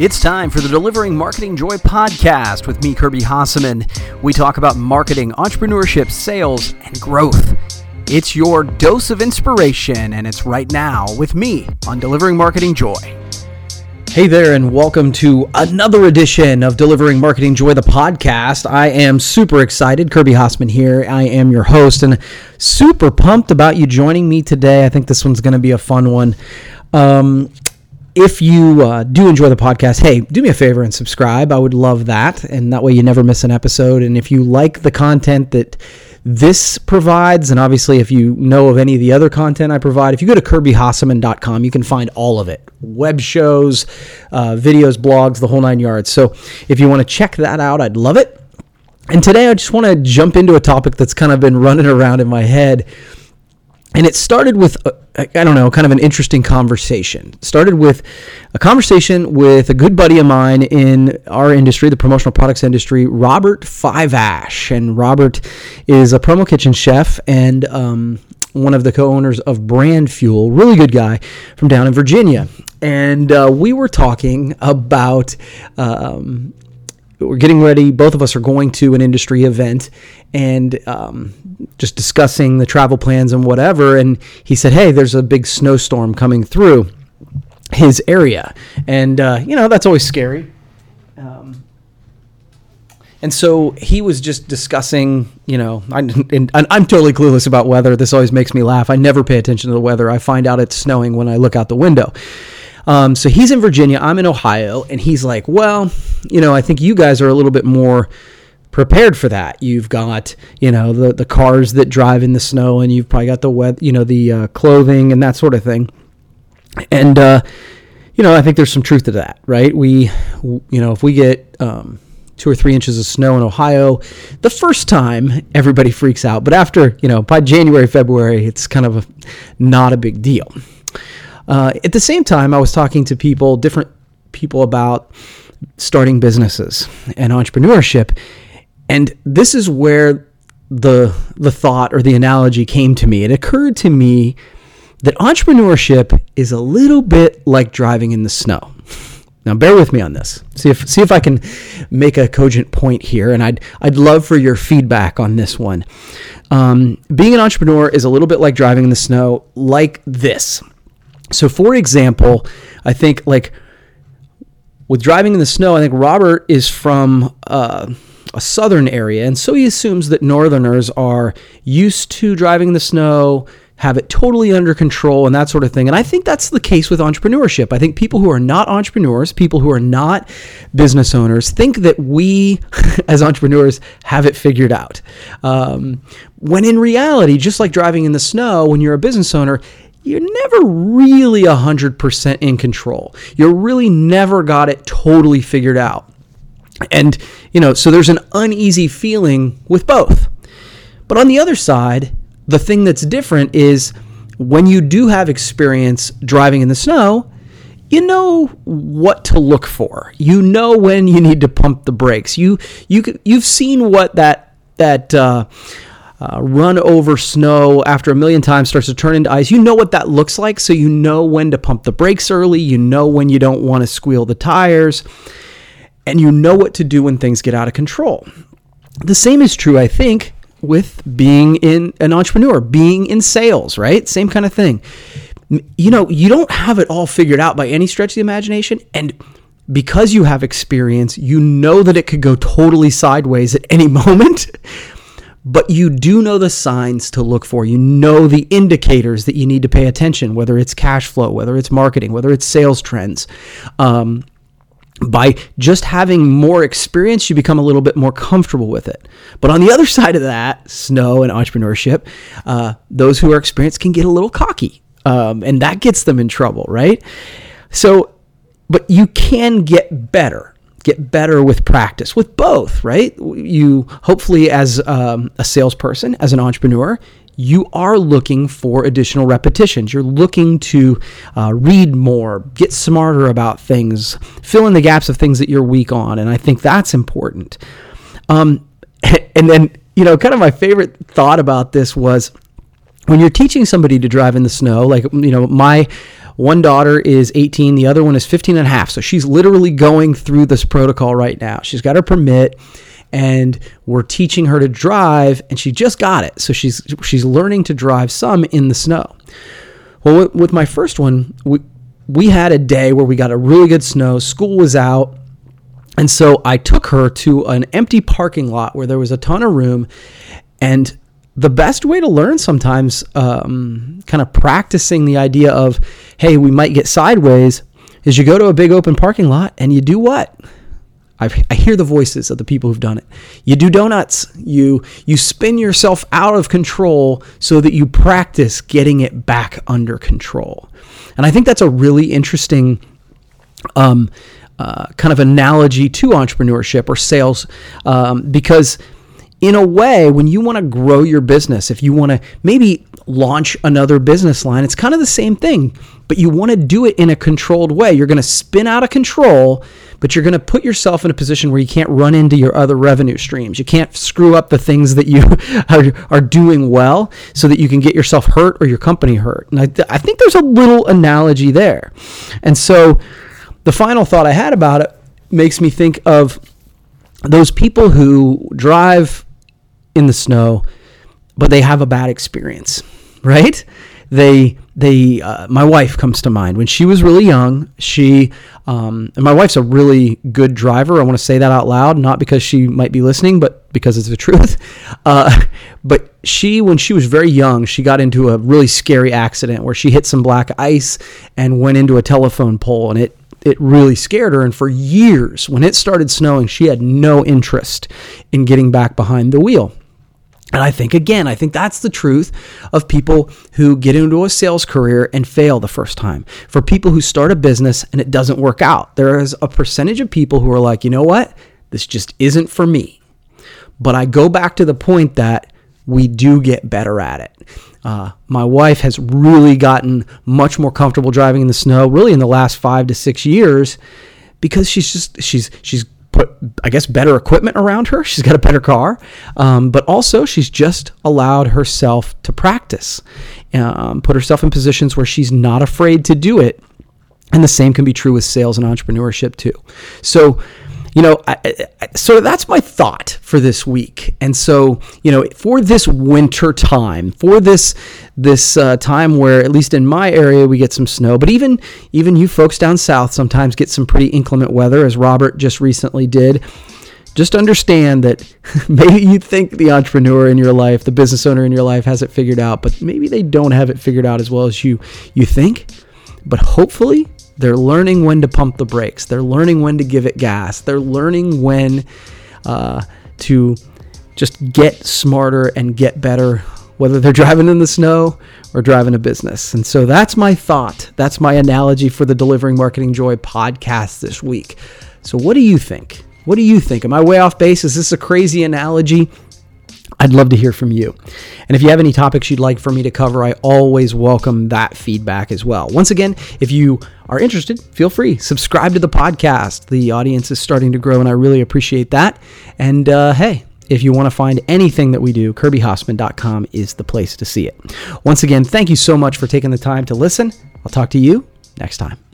It's time for the Delivering Marketing Joy podcast with me, Kirby Hasseman. We talk about marketing, entrepreneurship, sales, and growth. It's your dose of inspiration, and it's right now with me on Delivering Marketing Joy. Hey there, and welcome to another edition of Delivering Marketing Joy, the podcast. I am super excited. Kirby Hasseman here. I am your host, and super pumped about you joining me today. I think this one's going to be a fun one. Um, if you uh, do enjoy the podcast, hey, do me a favor and subscribe. I would love that. And that way you never miss an episode. And if you like the content that this provides, and obviously if you know of any of the other content I provide, if you go to kirbyhasseman.com, you can find all of it web shows, uh, videos, blogs, the whole nine yards. So if you want to check that out, I'd love it. And today I just want to jump into a topic that's kind of been running around in my head and it started with I don't know, kind of an interesting conversation. Started with a conversation with a good buddy of mine in our industry, the promotional products industry, Robert Fivash, and Robert is a promo kitchen chef and um, one of the co-owners of Brand Fuel. Really good guy from down in Virginia, and uh, we were talking about. Um, we're getting ready. Both of us are going to an industry event, and um, just discussing the travel plans and whatever. And he said, Hey, there's a big snowstorm coming through his area. And, uh, you know, that's always scary. Um, and so he was just discussing, you know, I, and I'm totally clueless about weather. This always makes me laugh. I never pay attention to the weather. I find out it's snowing when I look out the window. Um, so he's in Virginia, I'm in Ohio, and he's like, well, you know, I think you guys are a little bit more prepared for that. You've got, you know, the, the cars that drive in the snow and you've probably got the wet, you know, the uh, clothing and that sort of thing. And, uh, you know, I think there's some truth to that, right? We, you know, if we get, um, two or three inches of snow in Ohio. The first time, everybody freaks out, but after you know, by January, February, it's kind of a, not a big deal. Uh, at the same time, I was talking to people, different people about starting businesses and entrepreneurship, and this is where the the thought or the analogy came to me. It occurred to me that entrepreneurship is a little bit like driving in the snow. Now bear with me on this. See if see if I can make a cogent point here, and I'd I'd love for your feedback on this one. Um, being an entrepreneur is a little bit like driving in the snow, like this. So, for example, I think like with driving in the snow, I think Robert is from. Uh, a southern area, and so he assumes that northerners are used to driving in the snow, have it totally under control, and that sort of thing. And I think that's the case with entrepreneurship. I think people who are not entrepreneurs, people who are not business owners, think that we as entrepreneurs have it figured out. Um, when in reality, just like driving in the snow, when you're a business owner, you're never really 100% in control. You really never got it totally figured out. And, you know, so there's an uneasy feeling with both. But on the other side, the thing that's different is when you do have experience driving in the snow, you know what to look for. You know when you need to pump the brakes. You you you've seen what that that uh, uh, run over snow after a million times starts to turn into ice. You know what that looks like, so you know when to pump the brakes early. You know when you don't want to squeal the tires and you know what to do when things get out of control. The same is true, I think, with being in an entrepreneur, being in sales, right? Same kind of thing. You know, you don't have it all figured out by any stretch of the imagination. And because you have experience, you know that it could go totally sideways at any moment. But you do know the signs to look for. You know the indicators that you need to pay attention, whether it's cash flow, whether it's marketing, whether it's sales trends. Um, by just having more experience, you become a little bit more comfortable with it. But on the other side of that, snow and entrepreneurship, uh, those who are experienced can get a little cocky, um, and that gets them in trouble, right? So, but you can get better, get better with practice, with both, right? You hopefully, as um, a salesperson, as an entrepreneur, you are looking for additional repetitions. You're looking to uh, read more, get smarter about things, fill in the gaps of things that you're weak on. And I think that's important. Um, and then, you know, kind of my favorite thought about this was when you're teaching somebody to drive in the snow, like, you know, my One daughter is 18, the other one is 15 and a half. So she's literally going through this protocol right now. She's got her permit and we're teaching her to drive and she just got it. So she's she's learning to drive some in the snow. Well, with my first one, we we had a day where we got a really good snow, school was out, and so I took her to an empty parking lot where there was a ton of room and the best way to learn sometimes um, kind of practicing the idea of hey we might get sideways is you go to a big open parking lot and you do what? I've, i hear the voices of the people who've done it. You do donuts. You you spin yourself out of control so that you practice getting it back under control. And i think that's a really interesting um, uh, kind of analogy to entrepreneurship or sales um, because in a way, when you want to grow your business, if you want to maybe launch another business line, it's kind of the same thing, but you want to do it in a controlled way. You're going to spin out of control, but you're going to put yourself in a position where you can't run into your other revenue streams. You can't screw up the things that you are, are doing well so that you can get yourself hurt or your company hurt. And I, I think there's a little analogy there. And so the final thought I had about it makes me think of those people who drive in the snow, but they have a bad experience, right? They they uh, my wife comes to mind when she was really young. She um, and my wife's a really good driver. I want to say that out loud, not because she might be listening, but because it's the truth. Uh, but she, when she was very young, she got into a really scary accident where she hit some black ice and went into a telephone pole, and it it really scared her. And for years, when it started snowing, she had no interest in getting back behind the wheel. And I think, again, I think that's the truth of people who get into a sales career and fail the first time. For people who start a business and it doesn't work out, there is a percentage of people who are like, you know what? This just isn't for me. But I go back to the point that we do get better at it. Uh, my wife has really gotten much more comfortable driving in the snow, really in the last five to six years, because she's just she's she's put, I guess, better equipment around her. She's got a better car, um, but also she's just allowed herself to practice, um, put herself in positions where she's not afraid to do it. And the same can be true with sales and entrepreneurship too. So you know, I, I, so that's my thought for this week. And so, you know, for this winter time, for this this uh, time where, at least in my area, we get some snow, but even even you folks down south sometimes get some pretty inclement weather, as Robert just recently did. Just understand that maybe you think the entrepreneur in your life, the business owner in your life, has it figured out, but maybe they don't have it figured out as well as you you think. But hopefully, they're learning when to pump the brakes. They're learning when to give it gas. They're learning when uh, to just get smarter and get better, whether they're driving in the snow or driving a business. And so that's my thought. That's my analogy for the Delivering Marketing Joy podcast this week. So, what do you think? What do you think? Am I way off base? Is this a crazy analogy? I'd love to hear from you. And if you have any topics you'd like for me to cover, I always welcome that feedback as well. Once again, if you are interested, feel free. Subscribe to the podcast. The audience is starting to grow, and I really appreciate that. And uh, hey, if you want to find anything that we do, KirbyHasseman.com is the place to see it. Once again, thank you so much for taking the time to listen. I'll talk to you next time.